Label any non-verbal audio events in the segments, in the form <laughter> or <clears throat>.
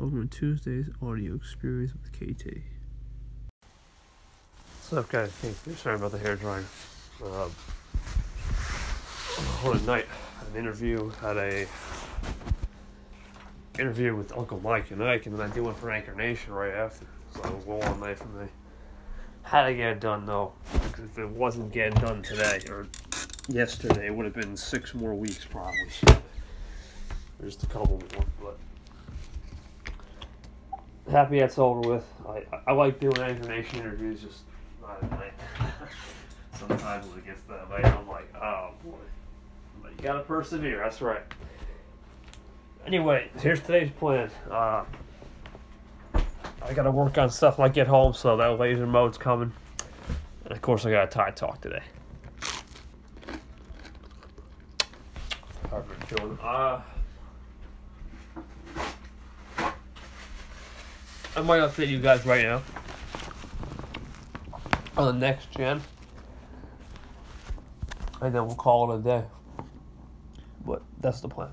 Welcome to Tuesday's audio experience with KT. What's up, guys? Hey, sorry about the hair drying. Um, one night, an interview had a interview with Uncle Mike and Ike, and then I did one for Anchor Nation right after. So it was a long night for me. Had to get it done though, because if it wasn't getting done today or yesterday, it would have been six more weeks probably. Just a couple more, but happy that's over with. I, I, like doing Anchor Nation interviews, just not at night. <laughs> Sometimes it gets that late, I'm like, oh boy. But you gotta persevere, that's right. Anyway, here's today's plan. Uh, I gotta work on stuff when I get home, so that laser mode's coming. And of course, I got a tie talk today. Harvard doing. Uh, I might update you guys right now on the next gen, and then we'll call it a day. But that's the plan.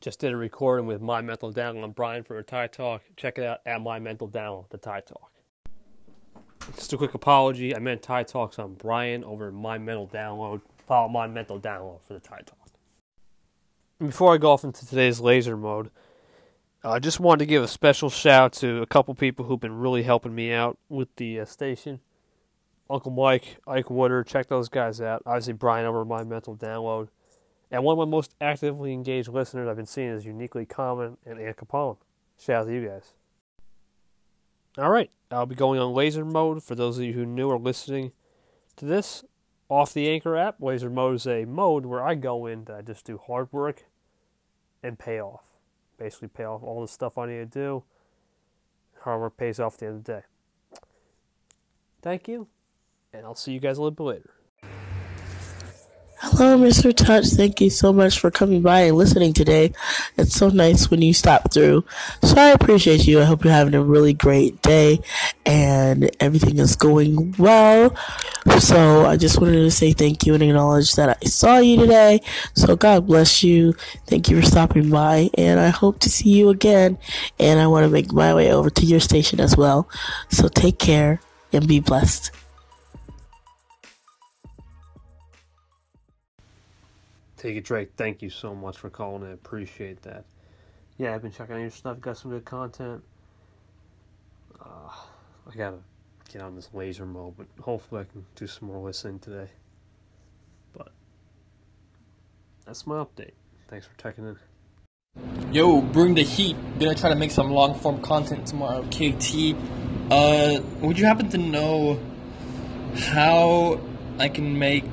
Just did a recording with My Mental Download and Brian for a Tie Talk. Check it out at My Mental Download, the Tie Talk. Just a quick apology. I meant Tie Talks on Brian over My Mental Download. Follow My Mental Download for the Tie Talk. Before I go off into today's laser mode, I just wanted to give a special shout to a couple people who've been really helping me out with the uh, station. Uncle Mike, Ike Wooder, check those guys out. Obviously, Brian over My Mental Download. And one of my most actively engaged listeners I've been seeing is Uniquely Common and Ann Capone. Shout out to you guys. All right, I'll be going on laser mode for those of you who new are listening to this off the Anchor app. Laser mode is a mode where I go in that I just do hard work and pay off. Basically, pay off all the stuff I need to do. Hard work pays off at the end of the day. Thank you, and I'll see you guys a little bit later. Hello, Mr. Touch. Thank you so much for coming by and listening today. It's so nice when you stop through. So I appreciate you. I hope you're having a really great day and everything is going well. So I just wanted to say thank you and acknowledge that I saw you today. So God bless you. Thank you for stopping by and I hope to see you again. And I want to make my way over to your station as well. So take care and be blessed. Take it, Drake. Thank you so much for calling. I appreciate that. Yeah, I've been checking out your stuff. Got some good content. Uh, I gotta get on this laser mode, but hopefully I can do some more listening today. But that's my update. Thanks for checking in. Yo, bring the heat. Gonna try to make some long form content tomorrow. KT, uh, would you happen to know how I can make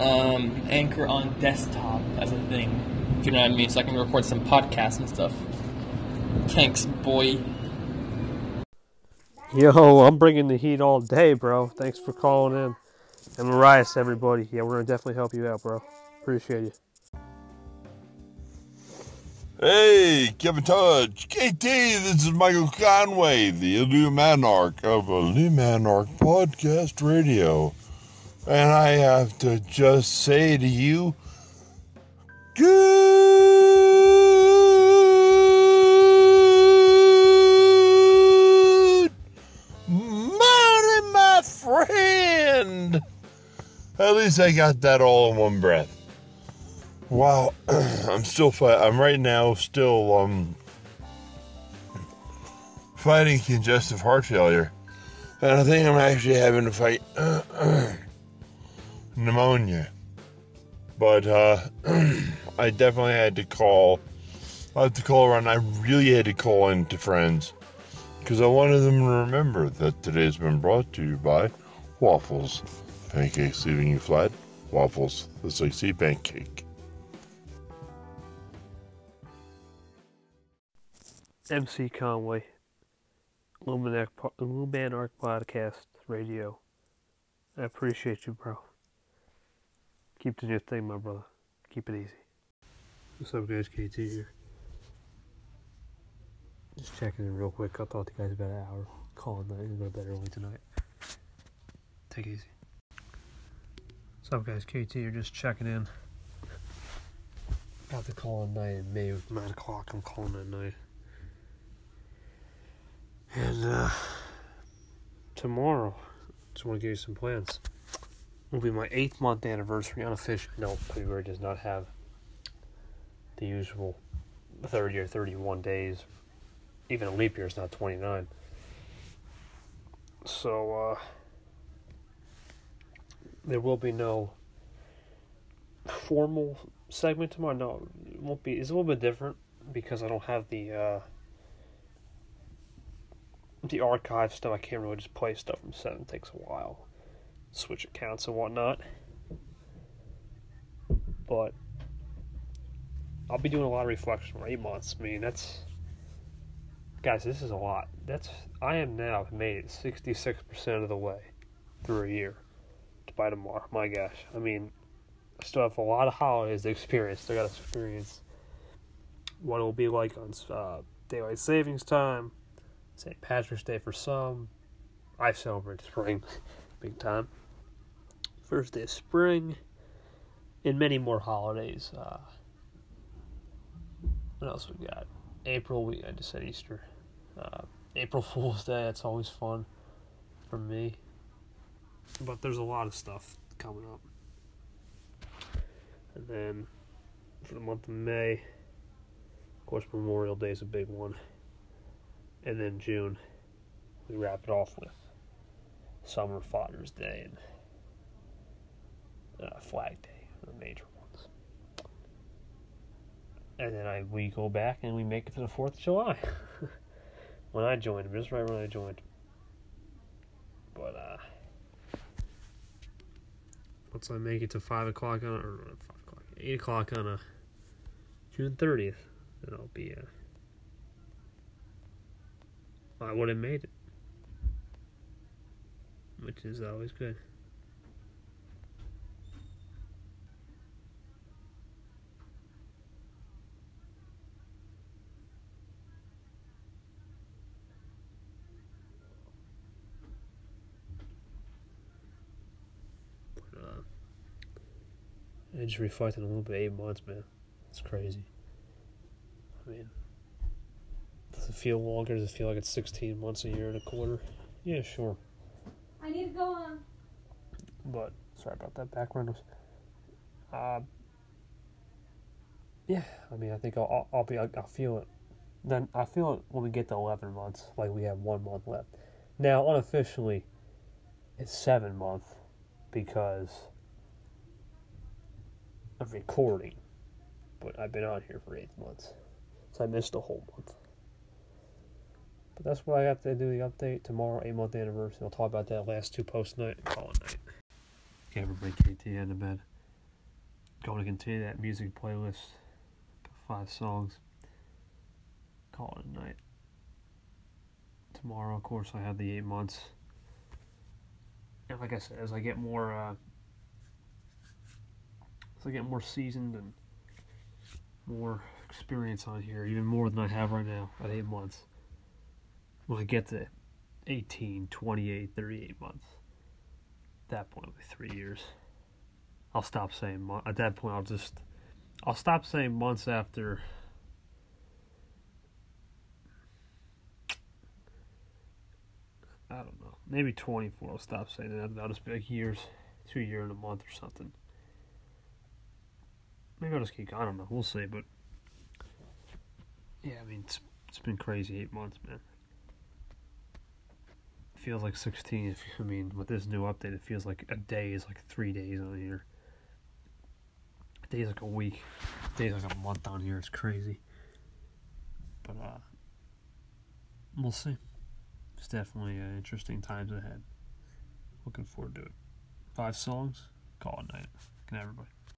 um, Anchor on desktop as a thing? If you know what I mean, so I can record some podcasts and stuff. Thanks, boy. Yo, I'm bringing the heat all day, bro. Thanks for calling in. And Marias, everybody. Yeah, we're gonna definitely help you out, bro. Appreciate you. Hey, Kevin Tudge, KT, this is Michael Conway, the Illuminarch of Illuminarch Podcast Radio. And I have to just say to you, good morning, my friend. At least I got that all in one breath. Wow, <clears throat> I'm still fight. I'm right now still um fighting congestive heart failure, and I think I'm actually having to fight <clears throat> pneumonia. But uh, <clears throat> I definitely had to call. I had to call around. I really had to call in to friends because I wanted them to remember that today's been brought to you by waffles, pancakes leaving you flat. Waffles, the sexy pancake. MC Conway, Luminarch, Luminarch Podcast Radio. I appreciate you, bro. Keep doing your thing, my brother. Keep it easy. What's up, guys? KT here. Just checking in real quick. I thought talk to you guys about an hour. Calling night. I'm going to bed early tonight. Take it easy. What's up, guys? KT here. Just checking in. About to call at night. It May 9 o'clock. I'm calling at night. And uh, tomorrow, just want to give you some plans. Will be my eighth month anniversary unofficially. No, February does not have the usual 30 or 31 days. Even a leap year is not 29. So, uh, there will be no formal segment tomorrow. No, it won't be. It's a little bit different because I don't have the uh, the archive stuff. I can't really just play stuff from seven. It takes a while, switch accounts and whatnot. But I'll be doing a lot of reflection for eight months. I mean, that's guys. This is a lot. That's I am now made it sixty six percent of the way through a year to by tomorrow. My gosh, I mean, I still have a lot of holidays to experience. Still got to experience what it'll be like on uh, daylight savings time, St. Patrick's Day for some. I celebrate spring <laughs> big time. First day of spring, and many more holidays. Uh, what else we got? April, we I just said Easter. Uh, April <laughs> Fool's Day, that's always fun for me. But there's a lot of stuff coming up. And then for the month of May, of course, Memorial Day is a big one. And then June, we wrap it off with Summer Father's Day and uh, Flag Day, the major ones. And then I we go back and we make it to the Fourth of July. <laughs> when I joined, just right when I joined. But uh, once I make it to five o'clock on or five o'clock, eight o'clock on a June thirtieth, then I'll be uh, I would have made it, which is always good. But, uh, I just reflected a little bit. Eight months, man. It's crazy. I mean, does it feel longer? Does it feel like it's 16 months, a year, and a quarter? Yeah, sure. I need to go on. But sorry about that background noise. Uh, yeah, I mean, I think I'll, I'll, I'll be, I'll, I'll feel it. Then I feel it when we get to 11 months, like we have one month left. Now, unofficially, it's seven months because of recording, but I've been on here for eight months, so I missed a whole month. But that's what I got to do the update tomorrow, eight month anniversary. I'll talk about that last two post night and call it night. Okay, everybody, KT in the bed. Going to continue that music playlist. Five songs. Call it a night. Tomorrow, of course, I have the eight months. And like I said, as I get more, uh, as I get more seasoned and more experience on here, even more than I have right now at eight months when I get to 18, 28, 38 months, at that point it'll be three years. I'll stop saying months. At that point, I'll just, I'll stop saying months after. I don't know. Maybe 24. I'll stop saying that. That'll just be like years, two year and a month or something. Maybe I'll just keep. I don't know. We'll see. But yeah, I mean, it's it's been crazy eight months, man feels like 16. If, I mean, with this new update, it feels like a day is like three days on here. A day is like a week. A day is like a month on here. It's crazy. But, uh, we'll see. It's definitely uh, interesting times ahead. Looking forward to it. Five songs, call it night. Good night, everybody.